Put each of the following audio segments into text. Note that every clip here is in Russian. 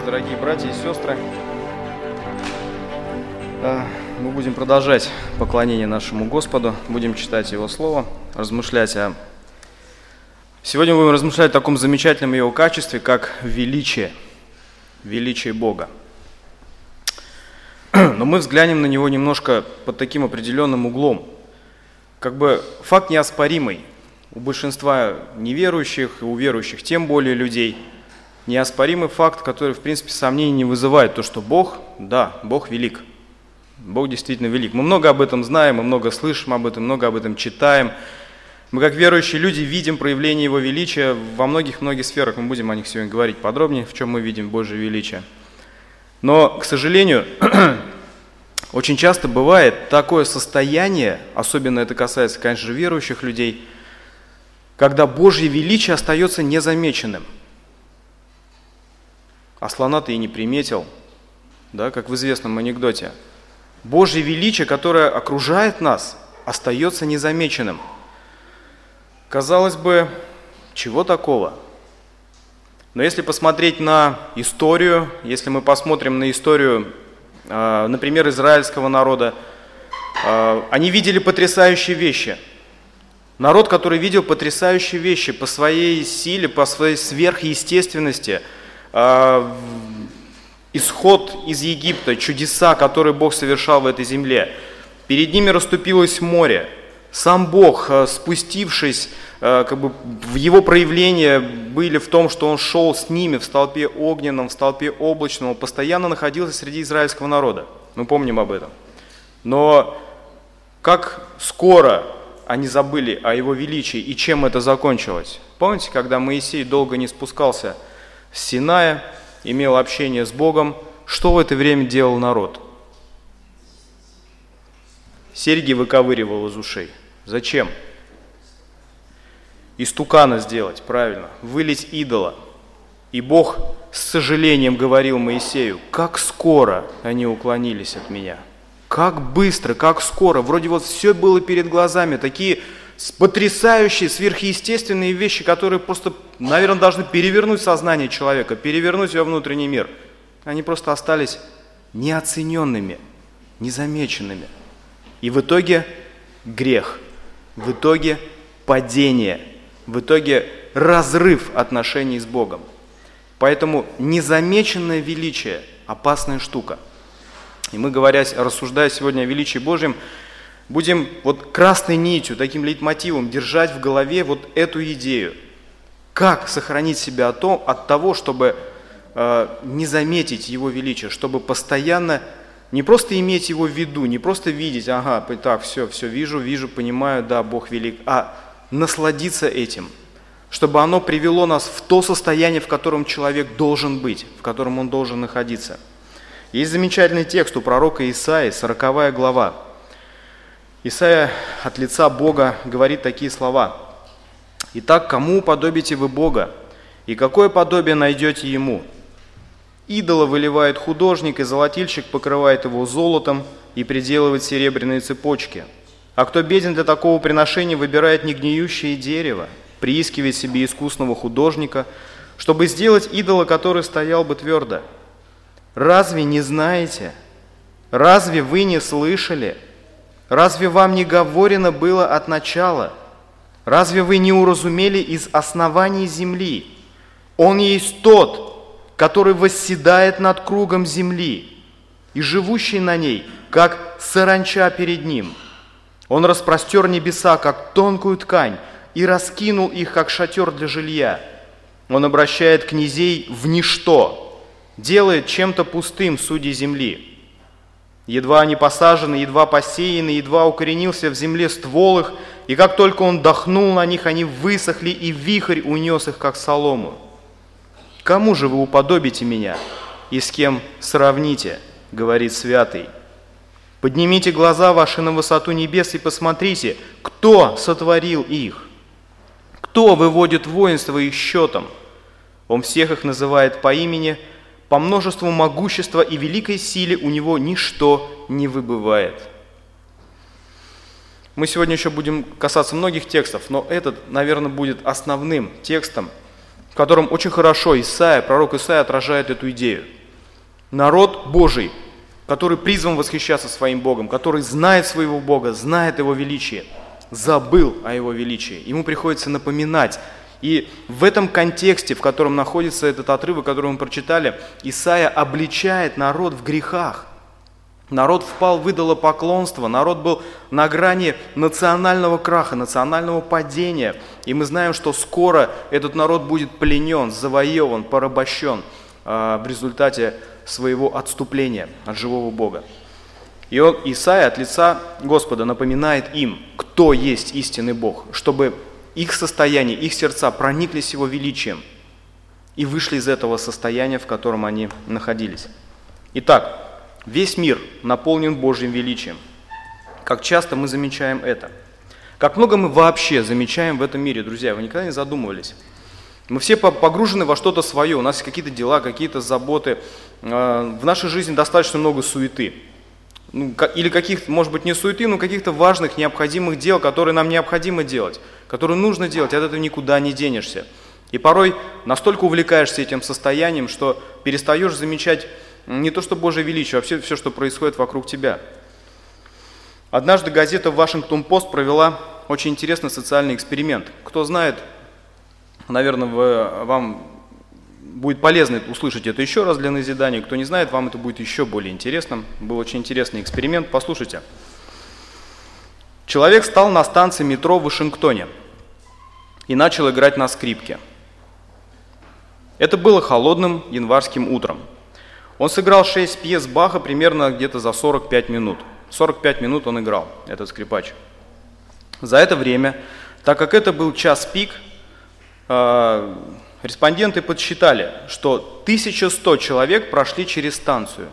Вас, дорогие братья и сестры. А, мы будем продолжать поклонение нашему Господу, будем читать Его Слово, размышлять о... Сегодня мы будем размышлять о таком замечательном Его качестве, как величие, величие Бога. Но мы взглянем на него немножко под таким определенным углом. Как бы факт неоспоримый. У большинства неверующих и у верующих тем более людей – неоспоримый факт, который, в принципе, сомнений не вызывает, то, что Бог, да, Бог велик. Бог действительно велик. Мы много об этом знаем, мы много слышим об этом, много об этом читаем. Мы, как верующие люди, видим проявление Его величия во многих-многих сферах. Мы будем о них сегодня говорить подробнее, в чем мы видим Божье величие. Но, к сожалению, очень часто бывает такое состояние, особенно это касается, конечно же, верующих людей, когда Божье величие остается незамеченным – а слона ты и не приметил, да, как в известном анекдоте. Божье величие, которое окружает нас, остается незамеченным. Казалось бы, чего такого? Но если посмотреть на историю, если мы посмотрим на историю, а, например, израильского народа, а, они видели потрясающие вещи. Народ, который видел потрясающие вещи по своей силе, по своей сверхъестественности – исход из Египта, чудеса, которые Бог совершал в этой земле. Перед ними расступилось море. Сам Бог, а, спустившись, а, как бы в его проявления были в том, что он шел с ними в столпе огненном, в столпе облачном, постоянно находился среди израильского народа. Мы помним об этом. Но как скоро они забыли о его величии и чем это закончилось? Помните, когда Моисей долго не спускался – Синая, имел общение с Богом. Что в это время делал народ? Серьги выковыривал из ушей. Зачем? Истукана сделать, правильно, вылить идола. И Бог с сожалением говорил Моисею, как скоро они уклонились от меня. Как быстро, как скоро. Вроде вот все было перед глазами, такие потрясающие, сверхъестественные вещи, которые просто, наверное, должны перевернуть сознание человека, перевернуть его внутренний мир. Они просто остались неоцененными, незамеченными. И в итоге грех, в итоге падение, в итоге разрыв отношений с Богом. Поэтому незамеченное величие – опасная штука. И мы, говоря, рассуждая сегодня о величии Божьем, будем вот красной нитью, таким лейтмотивом держать в голове вот эту идею. Как сохранить себя от, того, от того, чтобы э, не заметить Его величие, чтобы постоянно не просто иметь Его в виду, не просто видеть, ага, так, все, все вижу, вижу, понимаю, да, Бог велик, а насладиться этим, чтобы оно привело нас в то состояние, в котором человек должен быть, в котором он должен находиться. Есть замечательный текст у пророка Исаии, 40 глава, Исайя от лица Бога говорит такие слова. «Итак, кому уподобите вы Бога, и какое подобие найдете Ему? Идола выливает художник, и золотильщик покрывает его золотом и приделывает серебряные цепочки. А кто беден для такого приношения, выбирает негниющее дерево, приискивает себе искусного художника, чтобы сделать идола, который стоял бы твердо. Разве не знаете? Разве вы не слышали?» Разве вам не говорено было от начала? Разве вы не уразумели из оснований земли? Он есть тот, который восседает над кругом земли и живущий на ней, как саранча перед ним. Он распростер небеса, как тонкую ткань, и раскинул их, как шатер для жилья. Он обращает князей в ничто, делает чем-то пустым судьи земли. Едва они посажены, едва посеяны, едва укоренился в земле ствол их, и как только он дохнул на них, они высохли, и вихрь унес их, как солому. Кому же вы уподобите меня, и с кем сравните, говорит святый. Поднимите глаза ваши на высоту небес и посмотрите, кто сотворил их, кто выводит воинство их счетом. Он всех их называет по имени – по множеству могущества и великой силе у него ничто не выбывает. Мы сегодня еще будем касаться многих текстов, но этот, наверное, будет основным текстом, в котором очень хорошо Исаия, пророк Исаия отражает эту идею. Народ Божий, который призван восхищаться своим Богом, который знает своего Бога, знает Его величие, забыл о Его величии. Ему приходится напоминать. И в этом контексте, в котором находится этот отрывок, который мы прочитали, Исаия обличает народ в грехах. Народ впал в идолопоклонство, народ был на грани национального краха, национального падения. И мы знаем, что скоро этот народ будет пленен, завоеван, порабощен а, в результате своего отступления от живого Бога. И он, Исаия от лица Господа напоминает им, кто есть истинный Бог, чтобы их состояние, их сердца прониклись Его величием и вышли из этого состояния, в котором они находились. Итак, Весь мир наполнен Божьим величием. Как часто мы замечаем это? Как много мы вообще замечаем в этом мире, друзья, вы никогда не задумывались? Мы все погружены во что-то свое, у нас какие-то дела, какие-то заботы. А, в нашей жизни достаточно много суеты. Ну, или каких-то, может быть, не суеты, но каких-то важных, необходимых дел, которые нам необходимо делать, которые нужно делать, от этого никуда не денешься. И порой настолько увлекаешься этим состоянием, что перестаешь замечать не то что Божье величие, а вообще все, что происходит вокруг тебя. Однажды газета «Вашингтон-Пост» провела очень интересный социальный эксперимент. Кто знает, наверное, вы, вам будет полезно услышать это еще раз для назидания. Кто не знает, вам это будет еще более интересным. Был очень интересный эксперимент. Послушайте. Человек стал на станции метро в Вашингтоне и начал играть на скрипке. Это было холодным январским утром. Он сыграл 6 пьес Баха примерно где-то за 45 минут. 45 минут он играл, этот скрипач. За это время, так как это был час пик, э, респонденты подсчитали, что 1100 человек прошли через станцию.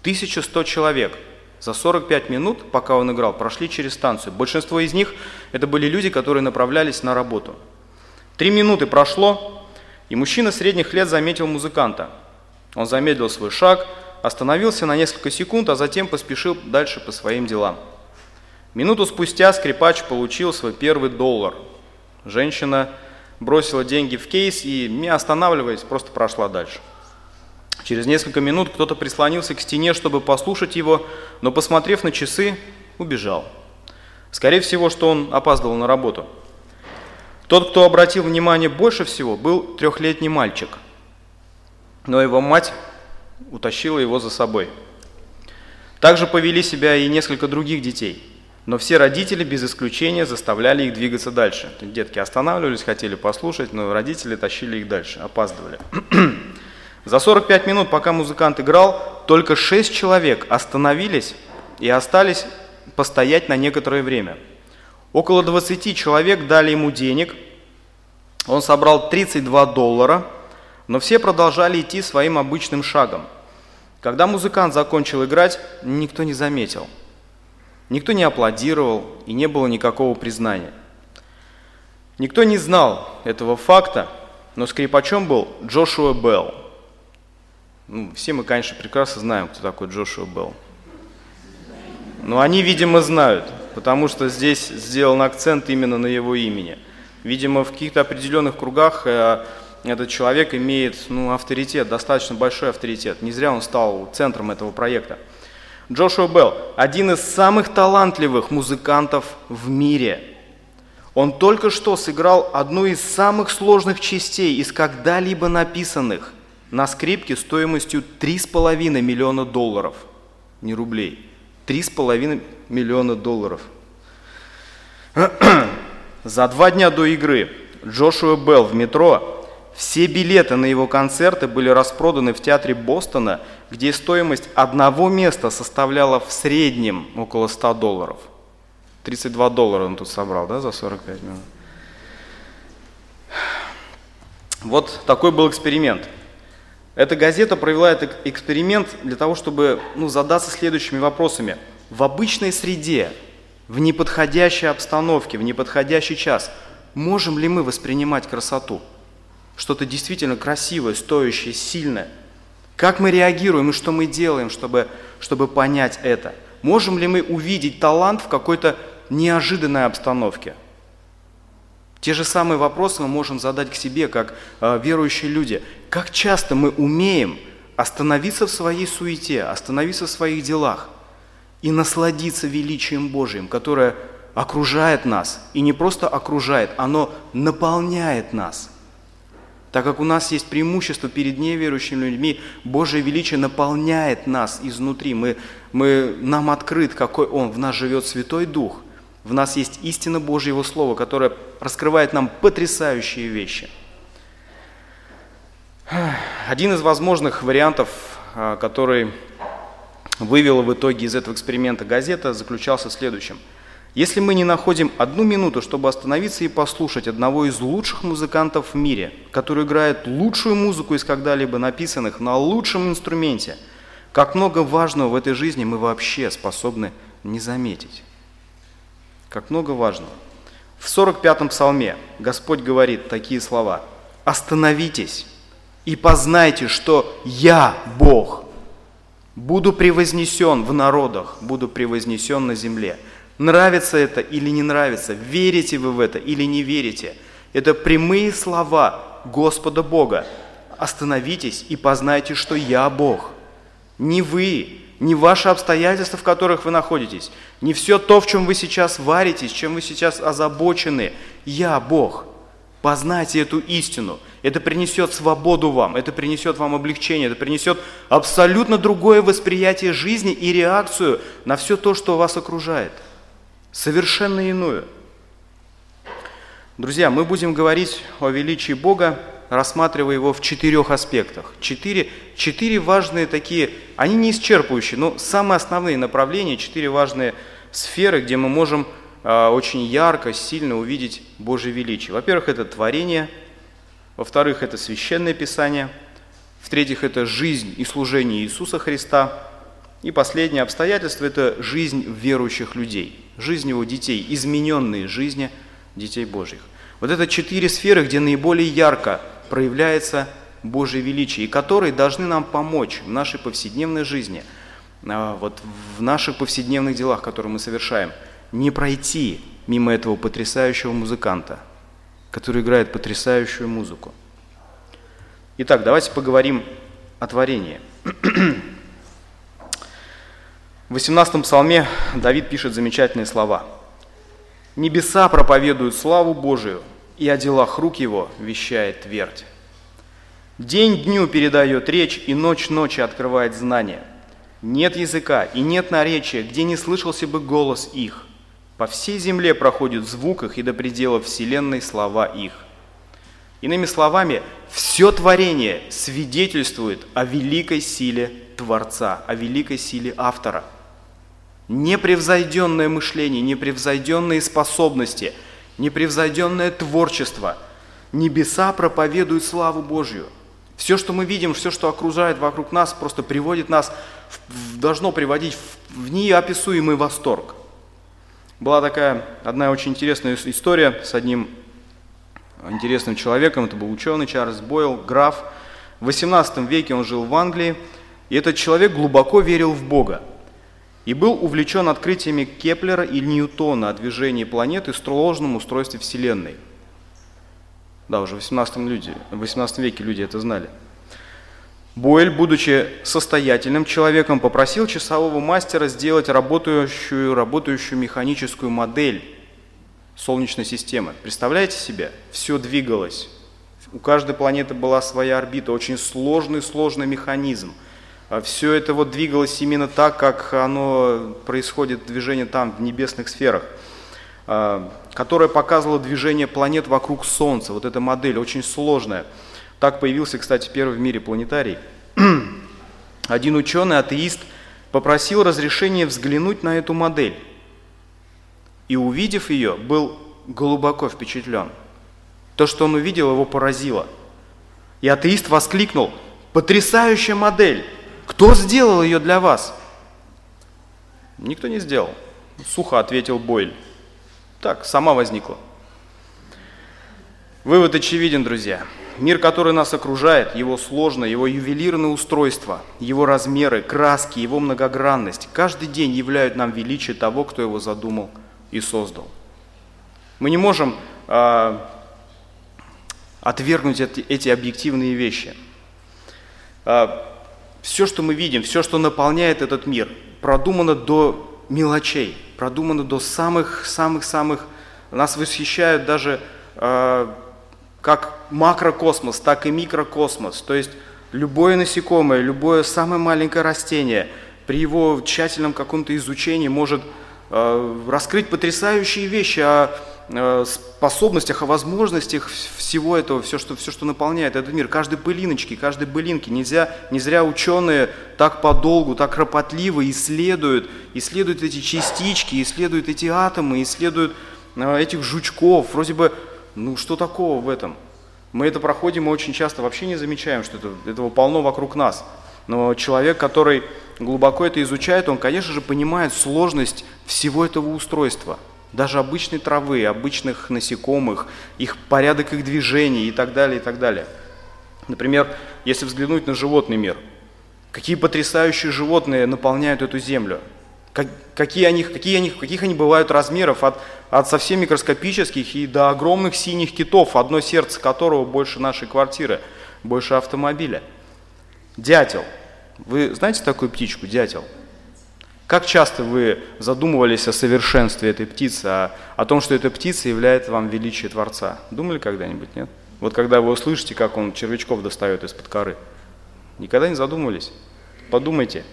1100 человек за 45 минут, пока он играл, прошли через станцию. Большинство из них это были люди, которые направлялись на работу. Три минуты прошло, и мужчина средних лет заметил музыканта – он замедлил свой шаг, остановился на несколько секунд, а затем поспешил дальше по своим делам. Минуту спустя скрипач получил свой первый доллар. Женщина бросила деньги в кейс и, не останавливаясь, просто прошла дальше. Через несколько минут кто-то прислонился к стене, чтобы послушать его, но, посмотрев на часы, убежал. Скорее всего, что он опаздывал на работу. Тот, кто обратил внимание больше всего, был трехлетний мальчик – но его мать утащила его за собой. Также повели себя и несколько других детей, но все родители без исключения заставляли их двигаться дальше. Детки останавливались, хотели послушать, но родители тащили их дальше, опаздывали. За 45 минут, пока музыкант играл, только 6 человек остановились и остались постоять на некоторое время. Около 20 человек дали ему денег, он собрал 32 доллара – но все продолжали идти своим обычным шагом. Когда музыкант закончил играть, никто не заметил. Никто не аплодировал и не было никакого признания. Никто не знал этого факта, но скрипачом был Джошуа Белл. Ну, все мы, конечно, прекрасно знаем, кто такой Джошуа Белл. Но они, видимо, знают, потому что здесь сделан акцент именно на его имени. Видимо, в каких-то определенных кругах э, этот человек имеет ну, авторитет, достаточно большой авторитет. Не зря он стал центром этого проекта. Джошуа Белл – один из самых талантливых музыкантов в мире. Он только что сыграл одну из самых сложных частей из когда-либо написанных на скрипке стоимостью 3,5 миллиона долларов. Не рублей. 3,5 миллиона долларов. За два дня до игры Джошуа Белл в метро все билеты на его концерты были распроданы в театре Бостона, где стоимость одного места составляла в среднем около 100 долларов. 32 доллара он тут собрал, да, за 45 минут. Вот такой был эксперимент. Эта газета провела этот эксперимент для того, чтобы ну, задаться следующими вопросами. В обычной среде, в неподходящей обстановке, в неподходящий час, можем ли мы воспринимать красоту? Что-то действительно красивое, стоящее, сильное. Как мы реагируем и что мы делаем, чтобы, чтобы понять это? Можем ли мы увидеть талант в какой-то неожиданной обстановке? Те же самые вопросы мы можем задать к себе, как э, верующие люди. Как часто мы умеем остановиться в своей суете, остановиться в своих делах и насладиться величием Божьим, которое окружает нас, и не просто окружает, оно наполняет нас. Так как у нас есть преимущество перед неверующими людьми, Божье величие наполняет нас изнутри. Мы, мы, нам открыт, какой Он. В нас живет Святой Дух. В нас есть истина Божьего Слова, которая раскрывает нам потрясающие вещи. Один из возможных вариантов, а, который вывела в итоге из этого эксперимента газета, заключался в следующем – если мы не находим одну минуту, чтобы остановиться и послушать одного из лучших музыкантов в мире, который играет лучшую музыку из когда-либо написанных на лучшем инструменте, как много важного в этой жизни мы вообще способны не заметить. Как много важного. В 45-м псалме Господь говорит такие слова. «Остановитесь и познайте, что я Бог. Буду превознесен в народах, буду превознесен на земле». Нравится это или не нравится, верите вы в это или не верите. Это прямые слова Господа Бога. Остановитесь и познайте, что я Бог. Не вы, не ваши обстоятельства, в которых вы находитесь, не все то, в чем вы сейчас варитесь, чем вы сейчас озабочены. Я Бог. Познайте эту истину. Это принесет свободу вам, это принесет вам облегчение, это принесет абсолютно другое восприятие жизни и реакцию на все то, что вас окружает совершенно иную. Друзья, мы будем говорить о величии Бога, рассматривая его в четырех аспектах. Четыре, четыре важные такие, они не исчерпывающие, но самые основные направления, четыре важные сферы, где мы можем э, очень ярко, сильно увидеть Божье величие. Во-первых, это творение, во-вторых, это священное писание, в-третьих, это жизнь и служение Иисуса Христа, и последнее обстоятельство – это жизнь верующих людей, жизнь его детей, измененные жизни детей Божьих. Вот это четыре сферы, где наиболее ярко проявляется Божье величие, и которые должны нам помочь в нашей повседневной жизни, а, вот в наших повседневных делах, которые мы совершаем, не пройти мимо этого потрясающего музыканта, который играет потрясающую музыку. Итак, давайте поговорим о творении. В 18 псалме Давид пишет замечательные слова. «Небеса проповедуют славу Божию, и о делах рук его вещает твердь. День дню передает речь, и ночь ночи открывает знание. Нет языка и нет наречия, где не слышался бы голос их. По всей земле проходит звук их, и до предела вселенной слова их». Иными словами, все творение свидетельствует о великой силе Творца, о великой силе автора – непревзойденное мышление, непревзойденные способности, непревзойденное творчество. Небеса проповедуют славу Божью. Все, что мы видим, все, что окружает вокруг нас, просто приводит нас, должно приводить в, в неописуемый восторг. Была такая одна очень интересная история с одним интересным человеком, это был ученый Чарльз Бойл, граф. В 18 веке он жил в Англии, и этот человек глубоко верил в Бога и был увлечен открытиями Кеплера и Ньютона о движении планеты и сложном устройстве Вселенной. Да, уже в 18, люди, в 18 веке люди это знали. Бойль, будучи состоятельным человеком, попросил часового мастера сделать работающую, работающую механическую модель Солнечной системы. Представляете себе? Все двигалось. У каждой планеты была своя орбита, очень сложный-сложный механизм – все это вот двигалось именно так, как оно происходит, движение там, в небесных сферах, а, которая показывала движение планет вокруг Солнца. Вот эта модель очень сложная. Так появился, кстати, первый в мире планетарий. Один ученый, атеист, попросил разрешения взглянуть на эту модель. И увидев ее, был глубоко впечатлен. То, что он увидел, его поразило. И атеист воскликнул, потрясающая модель! Кто сделал ее для вас? Никто не сделал. Сухо ответил Бойль. Так, сама возникла. Вывод очевиден, друзья. Мир, который нас окружает, его сложное, его ювелирное устройство, его размеры, краски, его многогранность, каждый день являют нам величие того, кто его задумал и создал. Мы не можем э, отвергнуть эти, эти объективные вещи. А, все, что мы видим, все, что наполняет этот мир, продумано до мелочей, продумано до самых-самых-самых... Нас восхищают даже а, как макрокосмос, так и микрокосмос. То есть любое насекомое, любое самое маленькое растение при его тщательном каком-то изучении может э, раскрыть потрясающие вещи Э, способностях, о возможностях всего этого, все что, все, что наполняет этот мир, каждой пылиночки, каждой былинки. Нельзя, не зря ученые так подолгу, так кропотливо исследуют, исследуют эти частички, исследуют эти атомы, исследуют э, этих жучков. Вроде бы, ну что такого в этом? Мы это проходим и очень часто вообще не замечаем, что это, этого полно вокруг нас. Но человек, который глубоко это изучает, он, конечно же, понимает сложность всего этого устройства – даже обычной травы, обычных насекомых, их порядок их движений и так далее, и так далее. Например, если взглянуть на животный мир, какие потрясающие животные наполняют эту землю, как, какие, они, какие они, каких они бывают размеров, от, от совсем микроскопических и до огромных синих китов, одно сердце которого больше нашей квартиры, больше автомобиля. Дятел. Вы знаете такую птичку, дятел? Как часто вы задумывались о совершенстве этой птицы, о, о том, что эта птица является вам величие Творца? Думали когда-нибудь, нет? Вот когда вы услышите, как он червячков достает из-под коры. Никогда не задумывались? Подумайте.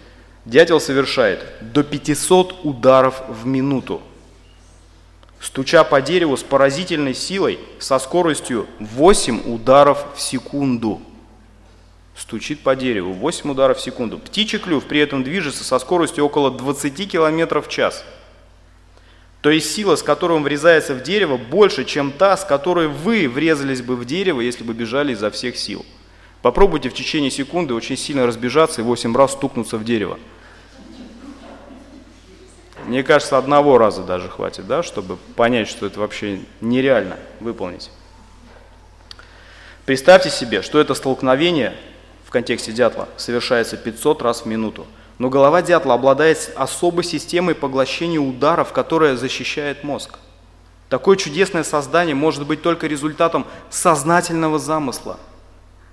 Дятел совершает до 500 ударов в минуту, стуча по дереву с поразительной силой со скоростью 8 ударов в секунду стучит по дереву, 8 ударов в секунду. Птичий клюв при этом движется со скоростью около 20 км в час. То есть сила, с которой он врезается в дерево, больше, чем та, с которой вы врезались бы в дерево, если бы бежали изо всех сил. Попробуйте в течение секунды очень сильно разбежаться и 8 раз стукнуться в дерево. Мне кажется, одного раза даже хватит, да, чтобы понять, что это вообще нереально выполнить. Представьте себе, что это столкновение в контексте дятла совершается 500 раз в минуту. Но голова дятла обладает особой системой поглощения ударов, которая защищает мозг. Такое чудесное создание может быть только результатом сознательного замысла.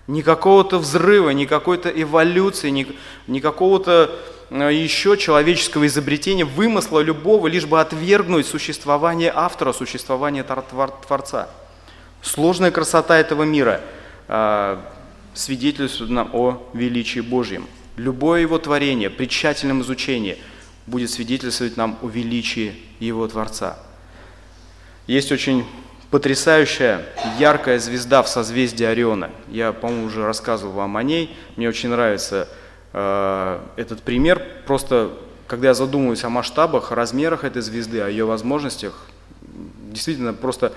Не какого-то взрыва, не какой-то эволюции, не, не какого-то э, еще человеческого изобретения, вымысла любого, лишь бы отвергнуть существование автора, существование Творца. Сложная красота этого мира а, свидетельствует нам о величии Божьем. Любое его творение при тщательном изучении будет свидетельствовать нам о величии его Творца. Есть очень потрясающая, яркая звезда в созвездии Ориона. Я, по-моему, уже рассказывал вам о ней. Мне очень нравится э, этот пример. Просто, когда я задумываюсь о масштабах, размерах этой звезды, о ее возможностях, действительно просто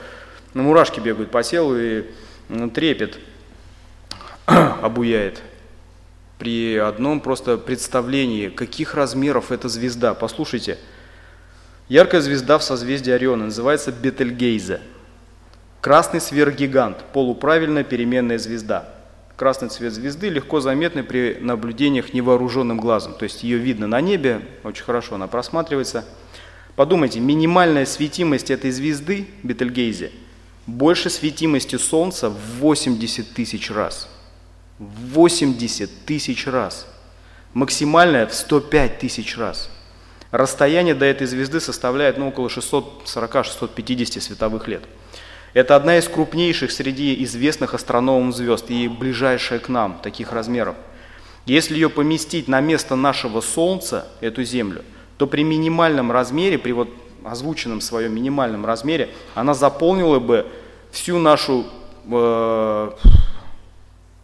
на мурашки бегают по телу и ну, трепет обуяет при одном просто представлении, каких размеров эта звезда. Послушайте, яркая звезда в созвездии Ориона называется Бетельгейзе. Красный сверхгигант, полуправильная переменная звезда. Красный цвет звезды легко заметный при наблюдениях невооруженным глазом. То есть ее видно на небе, очень хорошо она просматривается. Подумайте, минимальная светимость этой звезды, Бетельгейзе, больше светимости Солнца в 80 тысяч раз – 80 тысяч раз. Максимальное в 105 тысяч раз. Расстояние до этой звезды составляет ну, около 640-650 световых лет. Это одна из крупнейших среди известных астрономам звезд и ближайшая к нам таких размеров. Если ее поместить на место нашего Солнца, эту Землю, то при минимальном размере, при вот озвученном своем минимальном размере, она заполнила бы всю нашу э,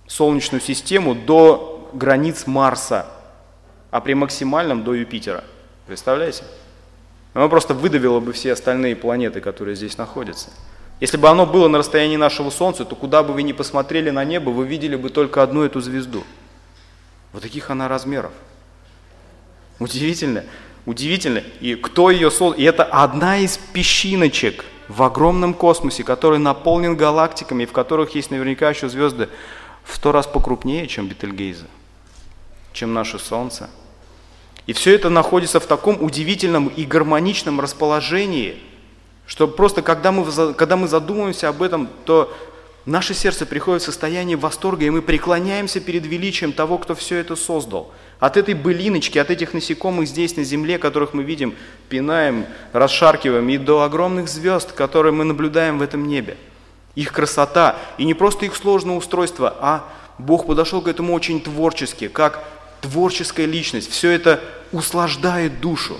Солнечную систему до границ Марса, а при максимальном до Юпитера. Представляете? Оно просто выдавило бы все остальные планеты, которые здесь находятся. Если бы оно было на расстоянии нашего Солнца, то куда бы вы ни посмотрели на небо, вы видели бы только одну эту звезду. Вот таких она размеров. Удивительно, удивительно. И кто ее создал? И это одна из песчиночек в огромном космосе, который наполнен галактиками, в которых есть наверняка еще звезды в сто раз покрупнее, чем Бетельгейзе, чем наше Солнце. И все это находится в таком удивительном и гармоничном расположении, что просто когда мы, когда мы задумываемся об этом, то наше сердце приходит в состояние восторга, и мы преклоняемся перед величием того, кто все это создал. От этой былиночки, от этих насекомых здесь на земле, которых мы видим, пинаем, расшаркиваем, и до огромных звезд, которые мы наблюдаем в этом небе. Их красота, и не просто их сложное устройство, а Бог подошел к этому очень творчески, как творческая личность. Все это услаждает душу.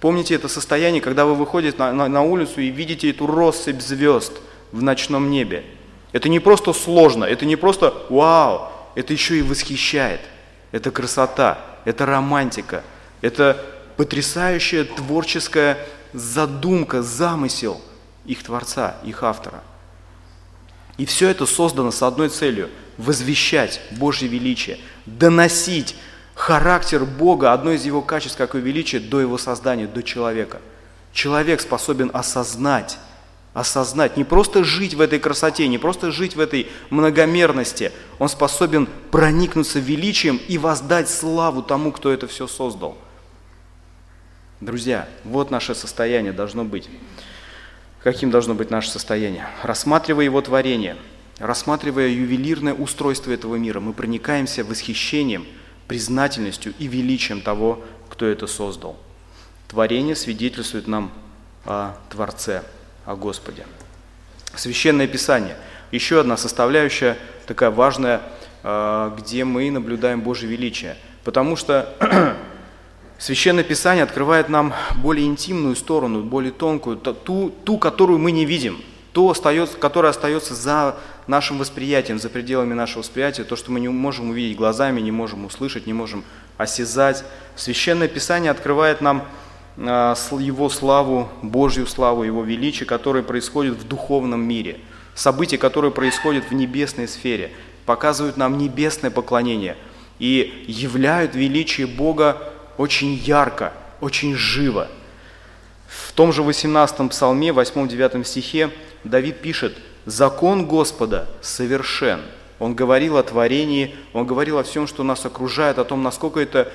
Помните это состояние, когда вы выходите на, на, улицу и видите эту россыпь звезд в ночном небе. Это не просто сложно, это не просто вау, это еще и восхищает. Это красота, это романтика, это потрясающая творческая задумка, замысел их Творца, их автора. И все это создано с одной целью – возвещать Божье величие, доносить характер Бога, одно из его качеств, как и величие, до его создания, до человека. Человек способен осознать, осознать, не просто жить в этой красоте, не просто жить в этой многомерности, он способен проникнуться величием и воздать славу тому, кто это все создал. Друзья, вот наше состояние должно быть. Каким должно быть наше состояние? Рассматривая его творение, рассматривая ювелирное устройство этого мира, мы проникаемся восхищением – признательностью и величием того, кто это создал. Творение свидетельствует нам о Творце, о Господе. Священное Писание – еще одна составляющая, такая важная, а, где мы наблюдаем Божье величие. Потому что Священное Писание открывает нам более интимную сторону, более тонкую, ту, ту которую мы не видим, то, остается, которое остается за нашим восприятием, за пределами нашего восприятия, то, что мы не можем увидеть глазами, не можем услышать, не можем осязать. Священное Писание открывает нам а, Его славу, Божью славу, Его величие, которое происходит в духовном мире. События, которые происходят в небесной сфере, показывают нам небесное поклонение и являют величие Бога очень ярко, очень живо. В том же 18 псалме, 8-9 стихе Давид пишет – Закон Господа совершен. Он говорил о творении, он говорил о всем, что нас окружает, о том, насколько это,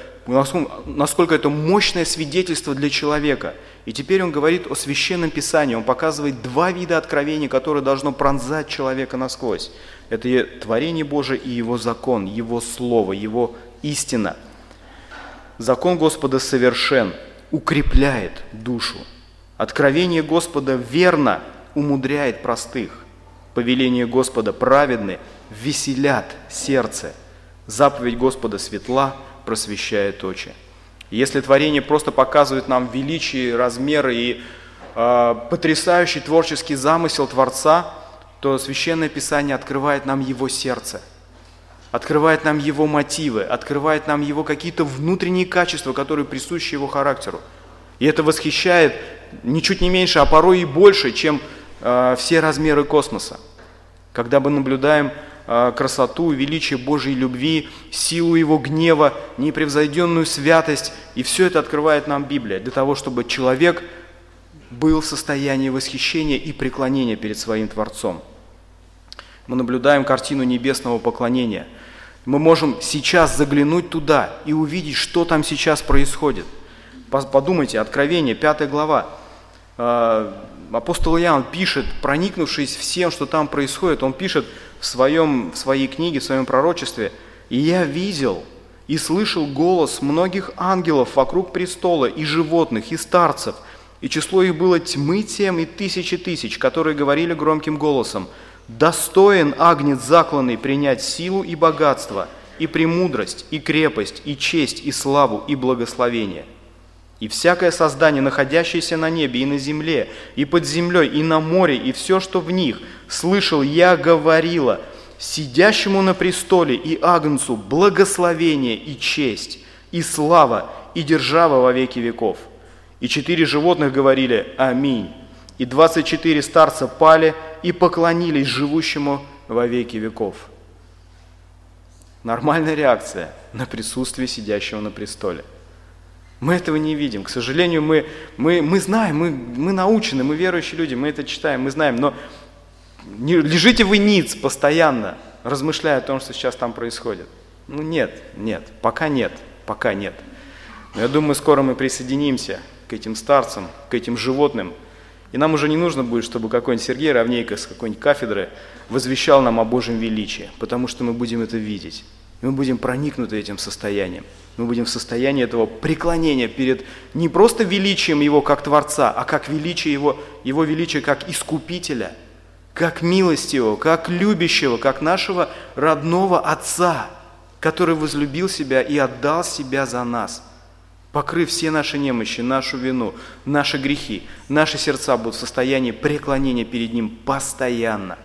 насколько это мощное свидетельство для человека. И теперь он говорит о священном писании, он показывает два вида откровений, которые должно пронзать человека насквозь. Это творение Божие и его закон, его слово, его истина. Закон Господа совершен, укрепляет душу. Откровение Господа верно умудряет простых. Повеление Господа праведны, веселят сердце. Заповедь Господа светла, просвещает очи. Если творение просто показывает нам величие, размеры и э, потрясающий творческий замысел Творца, то Священное Писание открывает нам его сердце, открывает нам его мотивы, открывает нам его какие-то внутренние качества, которые присущи его характеру. И это восхищает ничуть не меньше, а порой и больше, чем Э, все размеры космоса. Когда мы наблюдаем э, красоту, величие Божьей любви, силу Его гнева, непревзойденную святость, и все это открывает нам Библия для того, чтобы человек был в состоянии восхищения и преклонения перед своим Творцом. Мы наблюдаем картину небесного поклонения. Мы можем сейчас заглянуть туда и увидеть, что там сейчас происходит. Подумайте, Откровение, 5 глава. Э, апостол Иоанн пишет, проникнувшись всем, что там происходит, он пишет в, своем, в своей книге, в своем пророчестве, «И я видел и слышал голос многих ангелов вокруг престола, и животных, и старцев, и число их было тьмы тем и тысячи тысяч, которые говорили громким голосом, «Достоин агнец закланный принять силу и богатство, и премудрость, и крепость, и честь, и славу, и благословение». И всякое создание, находящееся на небе и на земле, и под землей, и на море, и все, что в них, слышал я говорила, сидящему на престоле и Агнцу благословение и честь, и слава, и держава во веки веков. И четыре животных говорили «Аминь». И двадцать четыре старца пали и поклонились живущему во веки веков. Нормальная реакция на присутствие сидящего на престоле – мы этого не видим. К сожалению, мы, мы, мы знаем, мы, мы научены, мы верующие люди, мы это читаем, мы знаем, но не, лежите вы ниц постоянно, размышляя о том, что сейчас там происходит. Ну нет, нет, пока нет, пока нет. Но я думаю, скоро мы присоединимся к этим старцам, к этим животным, И нам уже не нужно будет, чтобы какой-нибудь Сергей Равнейко с какой-нибудь кафедры возвещал нам о Божьем величии, потому что мы будем это видеть. И мы будем проникнуты этим состоянием. Мы будем в состоянии этого преклонения перед не просто величием Его как Творца, а как величие Его, Его величие как Искупителя, как милостивого, как любящего, как нашего родного Отца, который возлюбил себя и отдал себя за нас – покрыв все наши немощи, нашу вину, наши грехи, наши сердца будут в состоянии преклонения перед Ним постоянно.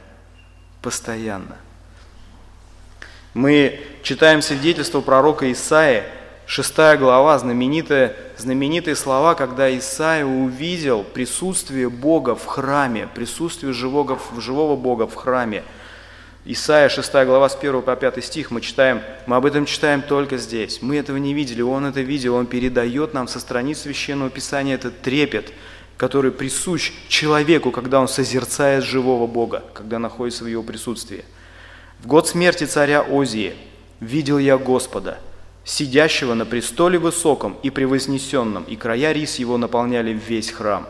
Постоянно. Мы читаем свидетельство пророка Исаия, 6 глава, знаменитые, знаменитые слова, когда Исаия увидел присутствие Бога в храме, присутствие живого, живого Бога в храме – Исайя 6 глава с 1 по 5 стих мы читаем, мы об этом читаем только здесь. Мы этого не видели, Он это видел, Он передает нам со страниц Священного Писания этот трепет, который присущ человеку, когда он созерцает живого Бога, когда находится в Его присутствии. В год смерти царя Озии видел я Господа, сидящего на престоле высоком и превознесенном, и края рис его наполняли весь храм.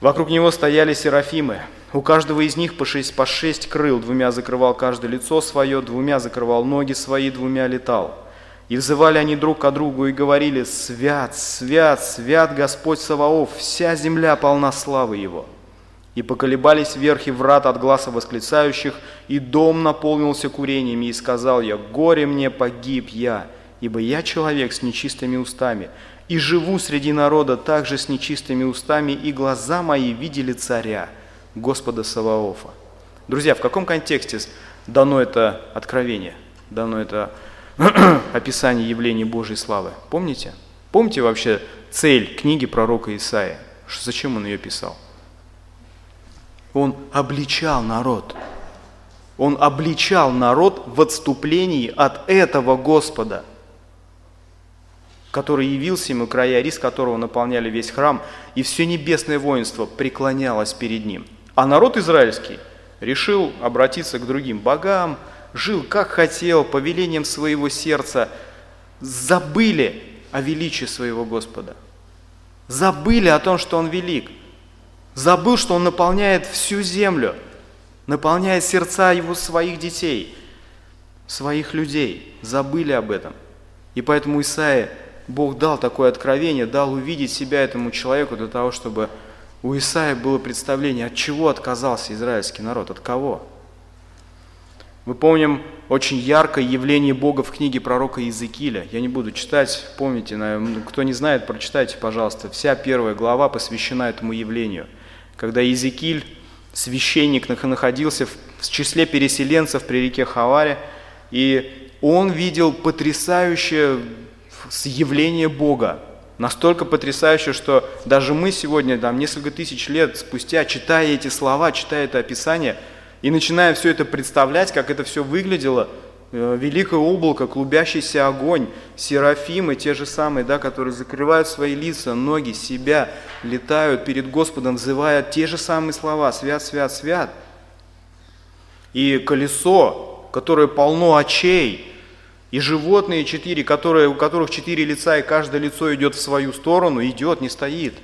Вокруг него стояли серафимы, у каждого из них по шесть, по шесть крыл, двумя закрывал каждое лицо свое, двумя закрывал ноги свои, двумя летал. И взывали они друг к другу и говорили, «Свят, свят, свят Господь Саваоф, вся земля полна славы Его». И поколебались верхи врат от глаза восклицающих, и дом наполнился курениями, и сказал я, «Горе мне, погиб я, ибо я человек с нечистыми устами, и живу среди народа также с нечистыми устами, и глаза мои видели царя, Господа Саваофа. Друзья, в каком контексте дано это откровение, дано это описание явления Божьей славы? Помните? Помните вообще цель книги пророка Исаия? Зачем он ее писал? Он обличал народ. Он обличал народ в отступлении от этого Господа, который явился ему, края рис которого наполняли весь храм, и все небесное воинство преклонялось перед ним – а народ израильский решил обратиться к другим богам, жил как хотел, по велениям своего сердца, забыли о величии своего Господа. Забыли о том, что Он велик. Забыл, что Он наполняет всю землю, наполняет сердца Его своих детей, своих людей. Забыли об этом. И поэтому Исаия, Бог дал такое откровение, дал увидеть себя этому человеку для того, чтобы у Исаия было представление, от чего отказался израильский народ, от кого. Мы помним очень яркое явление Бога в книге пророка Иезекииля. Я не буду читать, помните, кто не знает, прочитайте, пожалуйста. Вся первая глава посвящена этому явлению. Когда Иезекииль, священник, находился в числе переселенцев при реке Хаваре, и он видел потрясающее явление Бога, Настолько потрясающе, что даже мы сегодня, там, несколько тысяч лет спустя, читая эти слова, читая это описание, и начиная все это представлять, как это все выглядело, э, великое облако, клубящийся огонь, серафимы, те же самые, да, которые закрывают свои лица, ноги, себя, летают перед Господом, взывая те же самые слова «Свят, свят, свят». И колесо, которое полно очей, и животные четыре, которые, у которых четыре лица, и каждое лицо идет в свою сторону, идет, не стоит.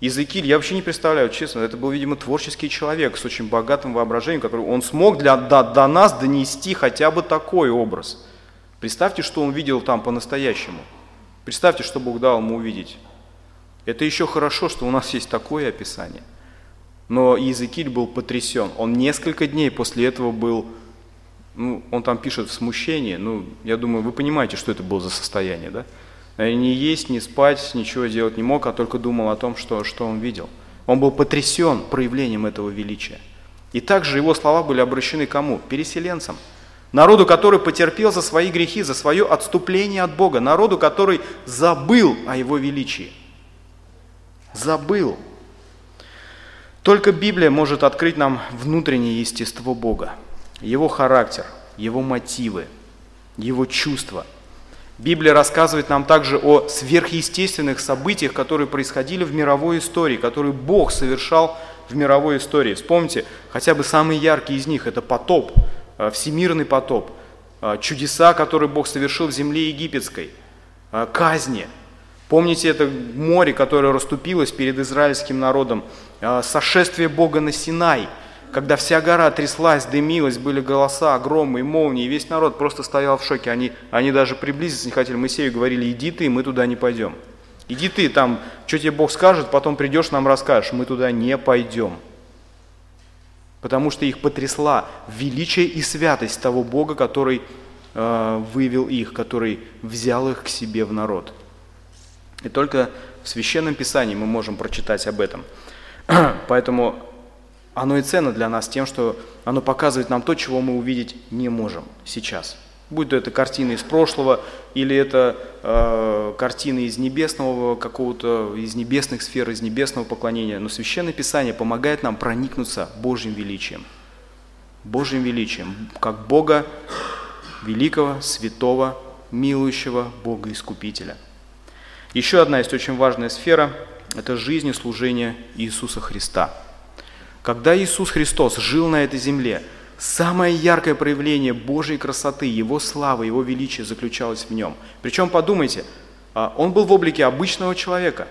Иезекииль, я вообще не представляю, честно, это был, видимо, творческий человек с очень богатым воображением, который он смог для, до, до нас донести хотя бы такой образ. Представьте, что он видел там по-настоящему. Представьте, что Бог дал ему увидеть. Это еще хорошо, что у нас есть такое описание. Но Иезекииль был потрясен. Он несколько дней после этого был ну, он там пишет в смущении, ну, я думаю, вы понимаете, что это было за состояние, да? Не есть, не спать, ничего делать не мог, а только думал о том, что, что он видел. Он был потрясен проявлением этого величия. И также его слова были обращены кому? Переселенцам. Народу, который потерпел за свои грехи, за свое отступление от Бога. Народу, который забыл о его величии. Забыл. Только Библия может открыть нам внутреннее естество Бога его характер, его мотивы, его чувства. Библия рассказывает нам также о сверхъестественных событиях, которые происходили в мировой истории, которые Бог совершал в мировой истории. Вспомните, хотя бы самый яркий из них – это потоп, э, всемирный потоп, э, чудеса, которые Бог совершил в земле египетской, э, казни, Помните это море, которое расступилось перед израильским народом, сошествие Бога на Синай, когда вся гора тряслась, дымилась, были голоса, громы и молнии, и весь народ просто стоял в шоке. Они, они даже приблизиться не хотели. Моисею говорили, иди ты, мы туда не пойдем. Иди ты, там, что тебе Бог скажет, потом придешь, нам расскажешь. Мы туда не пойдем. Потому что их потрясла величие и святость того Бога, который э, вывел их, который взял их к себе в народ. И только в Священном Писании мы можем прочитать об этом. Поэтому оно и ценно для нас тем, что оно показывает нам то, чего мы увидеть не можем сейчас. Будь то это картины из прошлого, или это э, картины из небесного какого-то, из небесных сфер, из небесного поклонения. Но Священное Писание помогает нам проникнуться Божьим величием. Божьим величием, как Бога великого, святого, милующего Бога Искупителя. Еще одна есть очень важная сфера – это жизнь и служение Иисуса Христа. Когда Иисус Христос жил на этой земле, самое яркое проявление Божьей красоты, Его славы, Его величия заключалось в Нем. Причем, подумайте, а, Он был в облике обычного человека.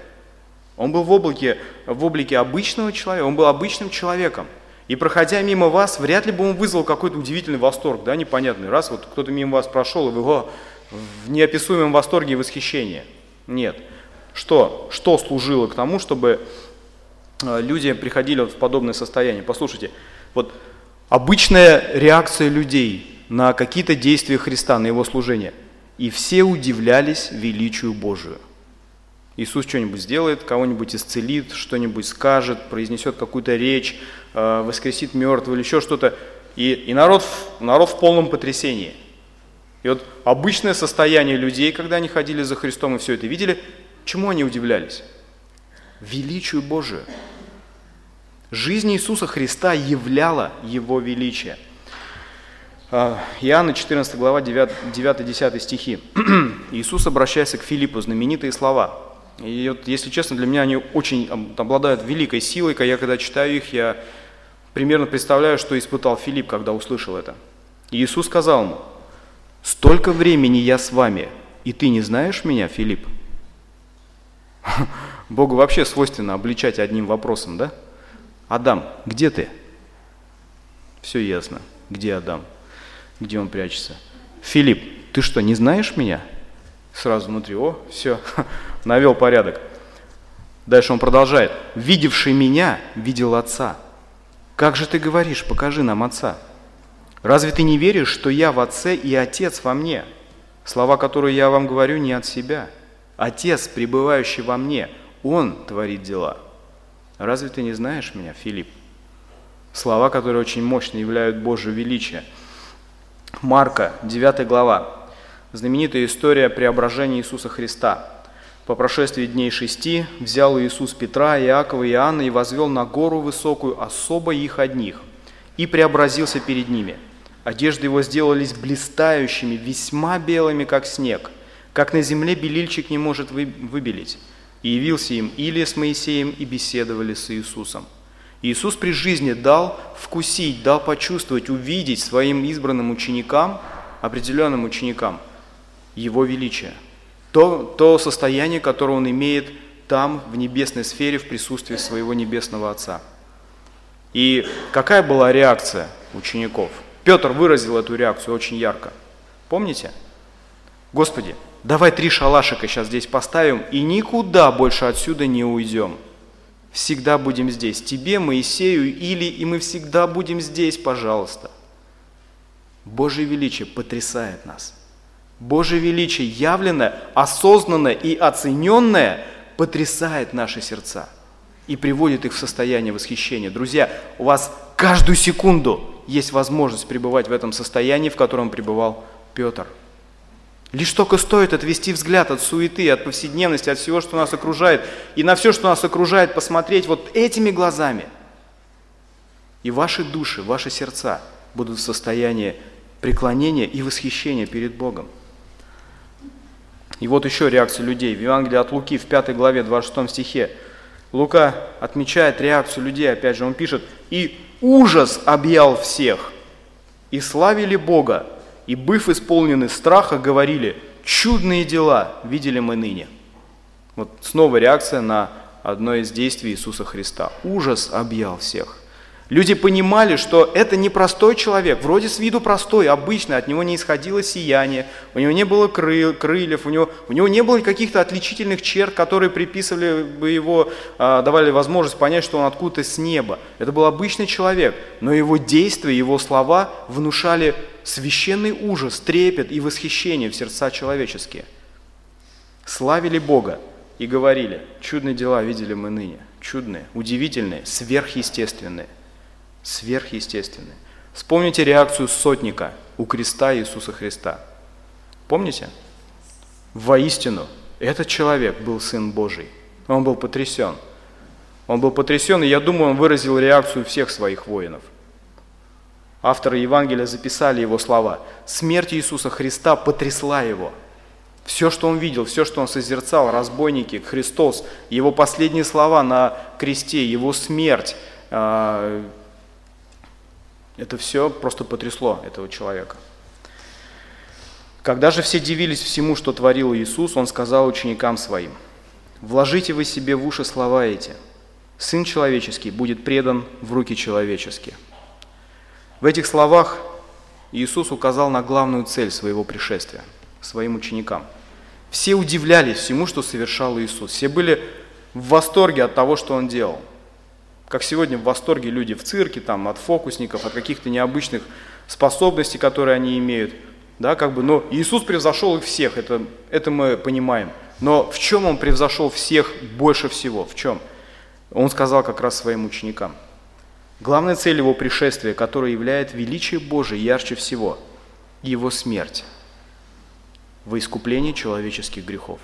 Он был в облике, в облике обычного человека, он был обычным человеком. И проходя мимо вас, вряд ли бы он вызвал какой-то удивительный восторг, да, непонятный. Раз вот кто-то мимо вас прошел, и вы его в неописуемом восторге и восхищении – нет. Что, что служило к тому, чтобы люди приходили в подобное состояние? Послушайте, вот обычная реакция людей на какие-то действия Христа, на Его служение. И все удивлялись величию Божию. Иисус что-нибудь сделает, кого-нибудь исцелит, что-нибудь скажет, произнесет какую-то речь, э, воскресит мертвого или еще что-то. И, и народ, народ в полном потрясении – и вот обычное состояние людей, когда они ходили за Христом и все это видели, чему они удивлялись? Величию Божию. Жизнь Иисуса Христа являла Его величие. А, Иоанна 14 глава 9-10 стихи. Иисус, обращается к Филиппу, знаменитые слова. И вот, если честно, для меня они очень обладают великой силой. Я когда читаю их, я примерно представляю, что испытал Филипп, когда услышал это. Иисус сказал ему, Столько времени я с вами, и ты не знаешь меня, Филипп? Богу вообще свойственно обличать одним вопросом, да? Адам, где ты? Все ясно. Где Адам? Где он прячется? Филипп, ты что, не знаешь меня? Сразу внутри, о, все, навел порядок. Дальше он продолжает. Видевший меня, видел Отца. Как же ты говоришь, покажи нам Отца. Разве ты не веришь, что я в Отце и Отец во мне? Слова, которые я вам говорю, не от себя. Отец, пребывающий во мне, Он творит дела. Разве ты не знаешь меня, Филипп? Слова, которые очень мощно являют Божье величие. Марка, 9 глава. Знаменитая история преображения Иисуса Христа. По прошествии дней шести взял Иисус Петра, Иакова и Иоанна и возвел на гору высокую особо их одних, и преобразился перед ними – Одежды его сделались блистающими, весьма белыми, как снег, как на земле белильчик не может выбелить. И явился им Илия с Моисеем и беседовали с Иисусом. Иисус при жизни дал вкусить, дал почувствовать, увидеть своим избранным ученикам, определенным ученикам, Его величие. То, то состояние, которое Он имеет там, в небесной сфере, в присутствии своего небесного Отца. И какая была реакция учеников – Петр выразил эту реакцию очень ярко. Помните? Господи, давай три шалашика сейчас здесь поставим и никуда больше отсюда не уйдем. Всегда будем здесь. Тебе, Моисею, или и мы всегда будем здесь, пожалуйста. Божье величие потрясает нас. Божье величие, явленное, осознанное и оцененное, потрясает наши сердца и приводит их в состояние восхищения. Друзья, у вас каждую секунду есть возможность пребывать в этом состоянии, в котором пребывал Петр. Лишь только стоит отвести взгляд от суеты, от повседневности, от всего, что нас окружает, и на все, что нас окружает, посмотреть вот этими глазами. И ваши души, ваши сердца будут в состоянии преклонения и восхищения перед Богом. И вот еще реакция людей. В Евангелии от Луки в 5 главе 26 стихе Лука отмечает реакцию людей, опять же, он пишет, «И ужас объял всех, и славили Бога, и, быв исполнены страха, говорили, чудные дела видели мы ныне». Вот снова реакция на одно из действий Иисуса Христа. Ужас объял всех. Люди понимали, что это не простой человек, вроде с виду простой, обычный, от него не исходило сияние, у него не было крыл, крыльев, у него, у него не было каких-то отличительных черт, которые приписывали бы его, а, давали возможность понять, что он откуда-то с неба. Это был обычный человек, но его действия, его слова внушали священный ужас, трепет и восхищение в сердца человеческие. Славили Бога и говорили, чудные дела видели мы ныне, чудные, удивительные, сверхъестественные – сверхъестественное. Вспомните реакцию сотника у креста Иисуса Христа. Помните? Воистину, этот человек был Сын Божий. Он был потрясен. Он был потрясен, и я думаю, он выразил реакцию всех своих воинов. Авторы Евангелия записали его слова. Смерть Иисуса Христа потрясла его. Все, что он видел, все, что он созерцал, разбойники, Христос, его последние слова на кресте, его смерть, а, это все просто потрясло этого человека. Когда же все дивились всему, что творил Иисус, Он сказал ученикам Своим, «Вложите вы себе в уши слова эти. Сын человеческий будет предан в руки человеческие». В этих словах Иисус указал на главную цель своего пришествия своим ученикам. Все удивлялись всему, что совершал Иисус. Все были в восторге от того, что Он делал – как сегодня в восторге люди в цирке, там, от фокусников, от каких-то необычных способностей, которые они имеют. Да, как бы, но Иисус превзошел их всех, это, это мы понимаем. Но в чем Он превзошел всех больше всего? В чем? Он сказал как раз своим ученикам. Главная цель Его пришествия, которая является величие Божие ярче всего, Его смерть во искуплении человеческих грехов.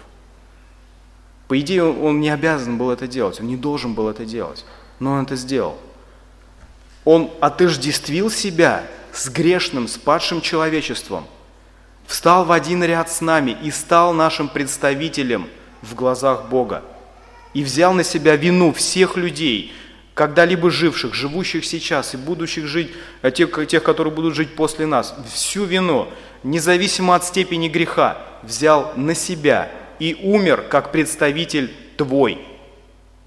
По идее, он не обязан был это делать, он не должен был это делать но он это сделал. Он отождествил себя с грешным, с падшим человечеством, встал в один ряд с нами и стал нашим представителем в глазах Бога. И взял на себя вину всех людей, когда-либо живших, живущих сейчас и будущих жить, а тех, тех, которые будут жить после нас, всю вину, независимо от степени греха, взял на себя и умер как представитель твой –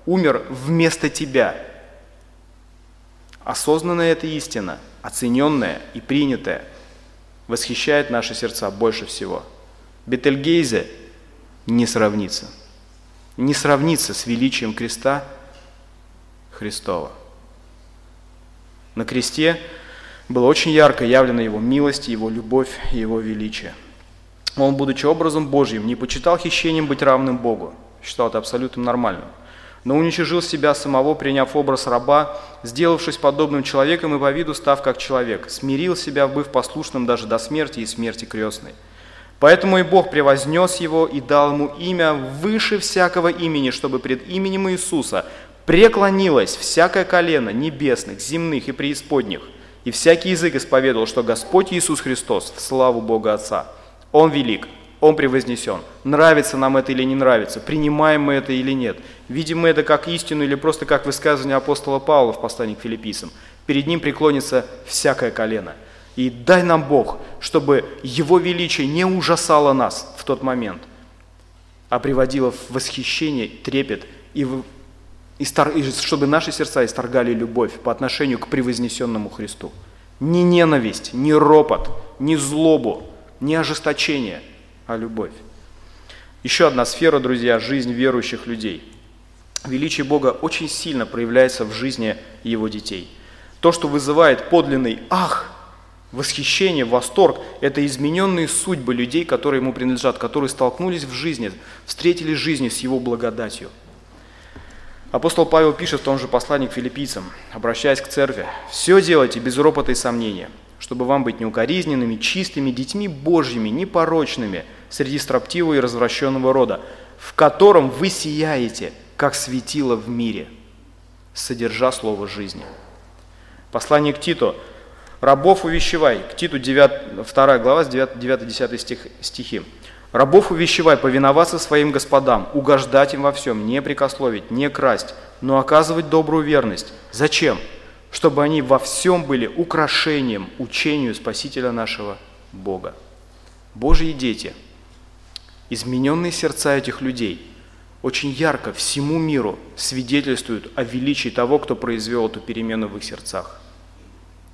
умер вместо тебя. Осознанная эта истина, оцененная и принятая, восхищает наши сердца больше всего. Бетельгейзе не сравнится. Не сравнится с величием креста Христова. На кресте было очень ярко явлена Его милость, Его любовь Его величие. Он, будучи образом Божьим, не почитал хищением быть равным Богу, считал это абсолютно нормальным – но уничижил себя самого, приняв образ раба, сделавшись подобным человеком и по виду став как человек, смирил себя, быв послушным даже до смерти и смерти крестной. Поэтому и Бог превознес его и дал ему имя выше всякого имени, чтобы пред именем Иисуса преклонилось всякое колено небесных, земных и преисподних, и всякий язык исповедовал, что Господь Иисус Христос в славу Бога Отца. Он велик, он превознесен. Нравится нам это или не нравится, принимаем мы это или нет, видим мы это как истину или просто как высказывание апостола Павла в послании к филиппийцам. Перед ним преклонится всякое колено. И дай нам Бог, чтобы Его величие не ужасало нас в тот момент, а приводило в восхищение, трепет, и, в, и, стар, и чтобы наши сердца исторгали любовь по отношению к превознесенному Христу. Не ненависть, не ропот, не злобу, не ожесточение – а любовь. Еще одна сфера, друзья, жизнь верующих людей. Величие Бога очень сильно проявляется в жизни Его детей. То, что вызывает подлинный «ах», восхищение, восторг – это измененные судьбы людей, которые Ему принадлежат, которые столкнулись в жизни, встретили жизнь с Его благодатью. Апостол Павел пишет в том же послании к филиппийцам, обращаясь к церкви, «Все делайте без ропота и сомнения, чтобы вам быть неукоризненными, чистыми, детьми Божьими, непорочными среди строптивого и развращенного рода, в котором вы сияете, как светило в мире, содержа слово жизни». Послание к Титу. «Рабов увещевай». К Титу 9, 2 глава, 9-10 стих, стихи. «Рабов увещевай повиноваться своим господам, угождать им во всем, не прикословить, не красть, но оказывать добрую верность». Зачем? чтобы они во всем были украшением учению Спасителя нашего Бога. Божьи дети, измененные сердца этих людей, очень ярко всему миру свидетельствуют о величии того, кто произвел эту перемену в их сердцах.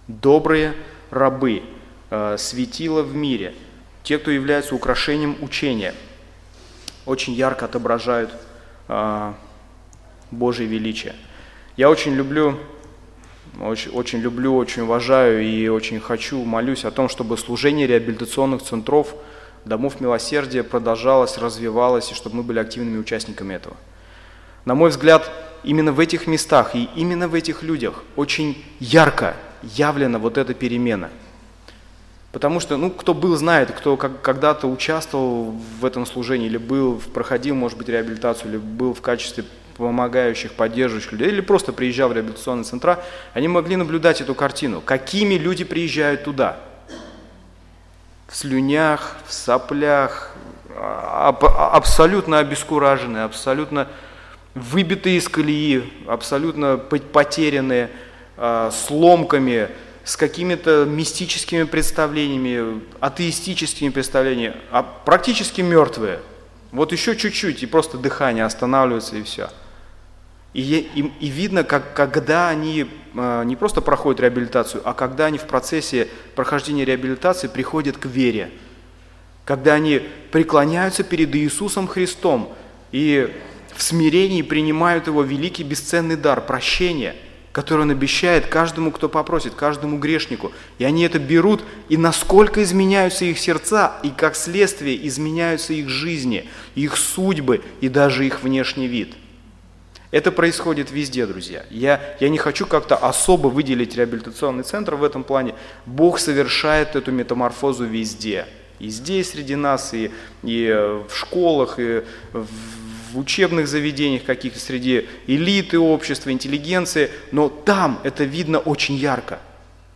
Добрые рабы, э, светила в мире, те, кто являются украшением учения, очень ярко отображают э, Божье величие. Я очень люблю, очень, очень люблю, очень уважаю и очень хочу, молюсь о том, чтобы служение реабилитационных центров – домов милосердия продолжалось, развивалось, и чтобы мы были активными участниками этого. На мой взгляд, именно в этих местах и именно в этих людях очень ярко явлена вот эта перемена. Потому что, ну, кто был, знает, кто когда-то участвовал в этом служении, или был, проходил, может быть, реабилитацию, или был в качестве помогающих, поддерживающих людей, или просто приезжал в реабилитационные центра, они могли наблюдать эту картину. Какими люди приезжают туда – в слюнях, в соплях, аб абсолютно обескураженные, абсолютно выбитые из колеи, абсолютно потерянные, а, с ломками, с какими-то мистическими представлениями, атеистическими представлениями, а практически мертвые. Вот еще чуть-чуть, и просто дыхание останавливается, и все. И, и, и видно, как, когда они э, не просто проходят реабилитацию, а когда они в процессе прохождения реабилитации приходят к вере. Когда они преклоняются перед Иисусом Христом и в смирении принимают Его великий бесценный дар прощения, который Он обещает каждому, кто попросит, каждому грешнику. И они это берут, и насколько изменяются их сердца, и как следствие изменяются их жизни, их судьбы и даже их внешний вид – это происходит везде, друзья. Я, я не хочу как-то особо выделить реабилитационный центр в этом плане. Бог совершает эту метаморфозу везде. И здесь среди нас, и, и э, в школах, и в учебных заведениях каких-то, среди элиты общества, интеллигенции. Но там это видно очень ярко.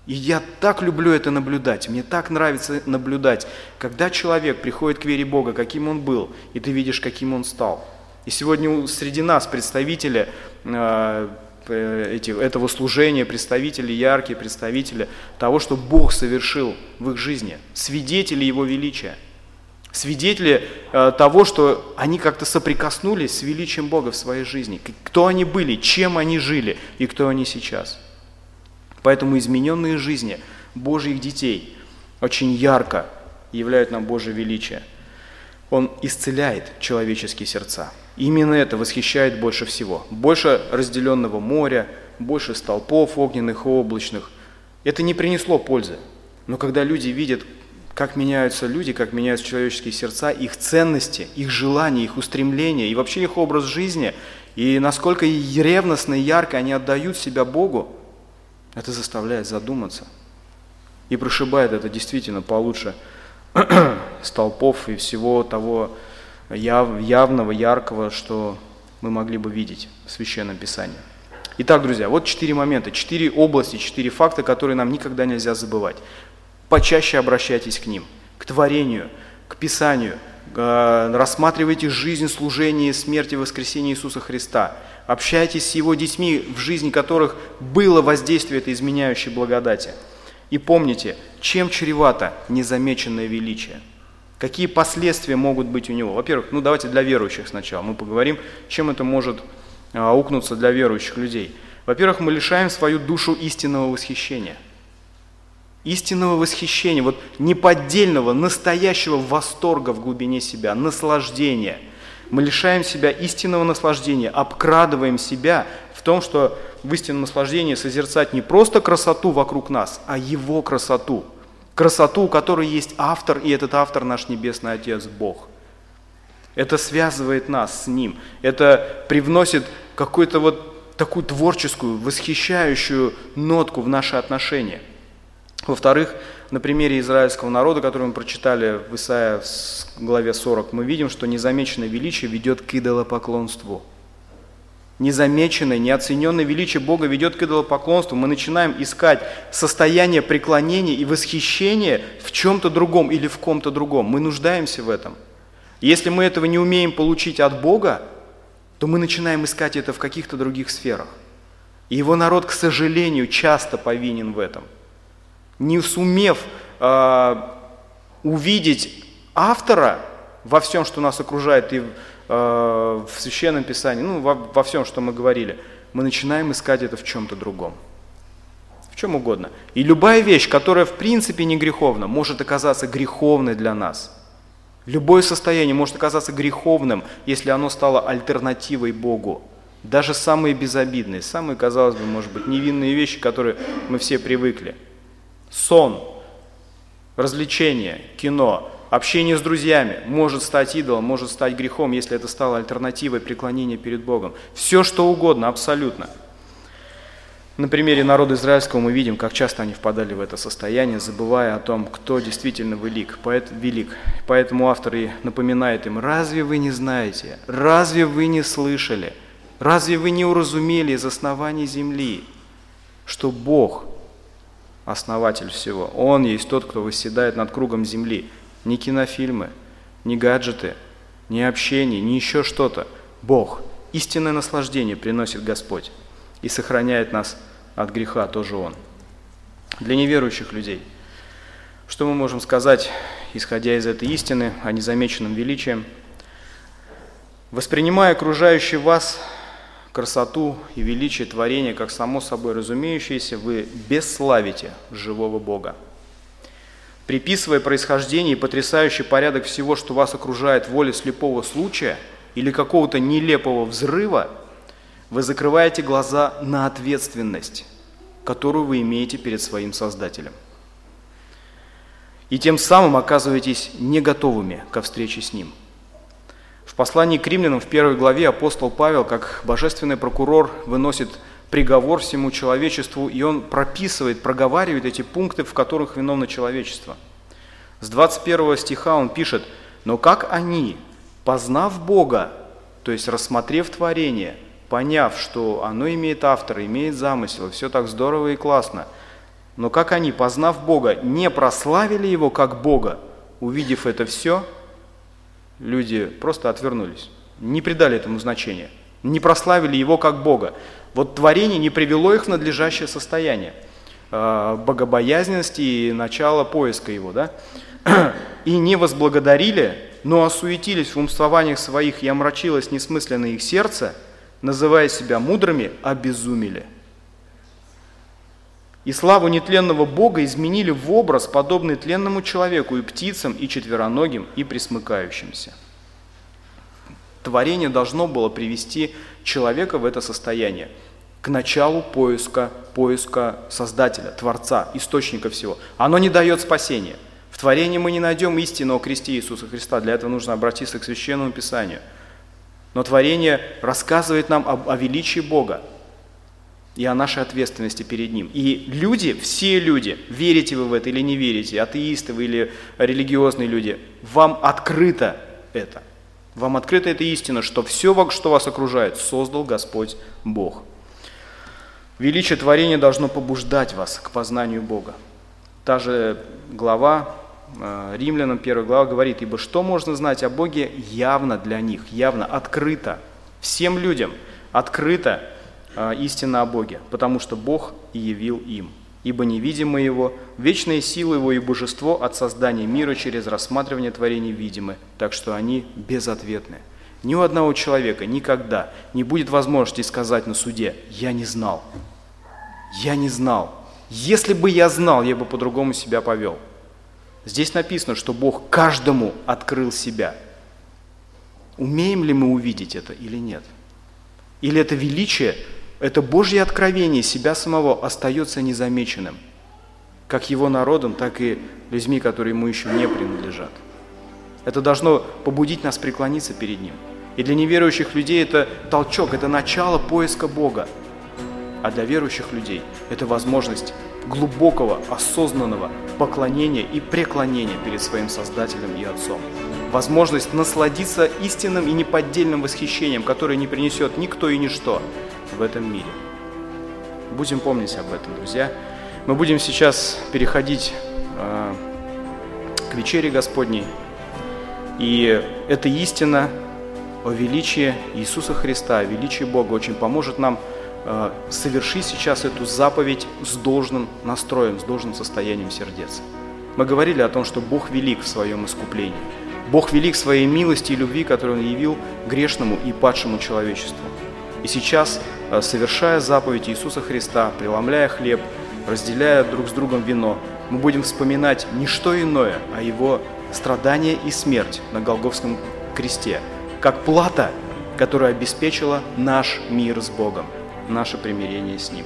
И я так люблю это наблюдать, мне так нравится наблюдать, когда человек приходит к вере Бога, каким он был, и ты видишь, каким он стал – и сегодня среди нас представители э, эти, этого служения, представители, яркие представители того, что Бог совершил в их жизни, свидетели Его величия, свидетели э, того, что они как-то соприкоснулись с величием Бога в своей жизни, кто они были, чем они жили и кто они сейчас. Поэтому измененные жизни Божьих детей очень ярко являют нам Божье величие. Он исцеляет человеческие сердца. Именно это восхищает больше всего. Больше разделенного моря, больше столпов огненных и облачных. Это не принесло пользы. Но когда люди видят, как меняются люди, как меняются человеческие сердца, их ценности, их желания, их устремления и вообще их образ жизни, и насколько ревностно и ярко они отдают себя Богу, это заставляет задуматься. И прошибает это действительно получше столпов и всего того, яв, явного, яркого, что мы могли бы видеть в Священном Писании. Итак, друзья, вот четыре момента, четыре области, четыре факта, которые нам никогда нельзя забывать. Почаще обращайтесь к ним, к творению, к Писанию, э, рассматривайте жизнь, служение, смерть и воскресение Иисуса Христа. Общайтесь с Его детьми, в жизни которых было воздействие этой изменяющей благодати. И помните, чем чревато незамеченное величие – Какие последствия могут быть у него? Во-первых, ну давайте для верующих сначала. Мы поговорим, чем это может а, аукнуться для верующих людей. Во-первых, мы лишаем свою душу истинного восхищения. Истинного восхищения, вот неподдельного, настоящего восторга в глубине себя, наслаждения. Мы лишаем себя истинного наслаждения, обкрадываем себя в том, что в истинном наслаждении созерцать не просто красоту вокруг нас, а Его красоту – красоту, у которой есть автор, и этот автор наш Небесный Отец Бог. Это связывает нас с Ним, это привносит какую-то вот такую творческую, восхищающую нотку в наши отношения. Во-вторых, на примере израильского народа, который мы прочитали в Исаия главе 40, мы видим, что незамеченное величие ведет к идолопоклонству – незамеченное, неоцененное величие Бога ведет к идолопоклонству, мы начинаем искать состояние преклонения и восхищения в чем-то другом или в ком-то другом. Мы нуждаемся в этом. Если мы этого не умеем получить от Бога, то мы начинаем искать это в каких-то других сферах. И его народ, к сожалению, часто повинен в этом. Не сумев э, увидеть автора во всем, что нас окружает, и в Священном Писании, ну, во, во всем, что мы говорили, мы начинаем искать это в чем-то другом. В чем угодно. И любая вещь, которая в принципе не греховна, может оказаться греховной для нас. Любое состояние может оказаться греховным, если оно стало альтернативой Богу. Даже самые безобидные, самые, казалось бы, может быть, невинные вещи, которые мы все привыкли. Сон, развлечение, кино, общение с друзьями может стать идолом, может стать грехом, если это стало альтернативой преклонения перед Богом. Все, что угодно, абсолютно. На примере народа израильского мы видим, как часто они впадали в это состояние, забывая о том, кто действительно велик. велик. Поэтому автор и напоминает им, разве вы не знаете, разве вы не слышали, разве вы не уразумели из оснований земли, что Бог – основатель всего. Он есть тот, кто восседает над кругом земли. Не кинофильмы, не гаджеты, не общение, не еще что-то. Бог. Истинное наслаждение приносит Господь и сохраняет нас от греха тоже Он. Для неверующих людей, что мы можем сказать, исходя из этой истины о незамеченном величии? Воспринимая окружающий вас красоту и величие творения, как само собой разумеющееся, вы бесславите живого Бога. Приписывая происхождение и потрясающий порядок всего, что вас окружает воле слепого случая или какого-то нелепого взрыва, вы закрываете глаза на ответственность, которую вы имеете перед своим Создателем. И тем самым оказываетесь не готовыми ко встрече с Ним – в послании к римлянам в первой главе апостол Павел, как божественный прокурор, выносит приговор всему человечеству, и он прописывает, проговаривает эти пункты, в которых виновно человечество. С 21 стиха он пишет, «Но как они, познав Бога, то есть рассмотрев творение, поняв, что оно имеет автора, имеет замысел, все так здорово и классно, но как они, познав Бога, не прославили Его как Бога, увидев это все, люди просто отвернулись, не придали этому значения, не прославили его как Бога. Вот творение не привело их в надлежащее состояние э, богобоязненности и начала поиска его, да? И не возблагодарили, но осуетились в умствованиях своих и омрачилось несмысленно их сердце, называя себя мудрыми, обезумели и славу нетленного Бога изменили в образ, подобный тленному человеку и птицам, и четвероногим, и присмыкающимся. Творение должно было привести человека в это состояние, к началу поиска, поиска Создателя, Творца, Источника всего. Оно не дает спасения. В творении мы не найдем истину о кресте Иисуса Христа, для этого нужно обратиться к Священному Писанию. Но творение рассказывает нам об, о величии Бога, и о нашей ответственности перед Ним. И люди, все люди, верите вы в это или не верите, атеисты вы или религиозные люди, вам открыто это. Вам открыта эта истина, что все, что вас окружает, создал Господь Бог. Величие творения должно побуждать вас к познанию Бога. Та же глава, э, Римлянам, первая глава говорит, «Ибо что можно знать о Боге явно для них, явно, открыто, всем людям, открыто, а, истина о Боге, потому что Бог и явил им. Ибо невидимо Его, вечная сила Его и божество от создания мира через рассматривание творений видимы, так что они безответны. Ни у одного человека никогда не будет возможности сказать на суде «Я не знал». Я не знал. Если бы я знал, я бы по-другому себя повел. Здесь написано, что Бог каждому открыл себя. Умеем ли мы увидеть это или нет? Или это величие это Божье откровение себя самого остается незамеченным, как его народом, так и людьми, которые ему еще не принадлежат. Это должно побудить нас преклониться перед Ним. И для неверующих людей это толчок, это начало поиска Бога. А для верующих людей это возможность глубокого, осознанного поклонения и преклонения перед своим Создателем и Отцом. Возможность насладиться истинным и неподдельным восхищением, которое не принесет никто и ничто, в этом мире. Будем помнить об этом, друзья. Мы будем сейчас переходить э, к вечере Господней. И эта истина о величии Иисуса Христа, о величии Бога очень поможет нам э, совершить сейчас эту заповедь с должным настроем, с должным состоянием сердец. Мы говорили о том, что Бог велик в своем искуплении. Бог велик своей милости и любви, которую Он явил грешному и падшему человечеству. И сейчас, совершая заповедь Иисуса Христа, преломляя хлеб, разделяя друг с другом вино, мы будем вспоминать не что иное, а Его страдания и смерть на Голговском кресте, как плата, которая обеспечила наш мир с Богом, наше примирение с Ним.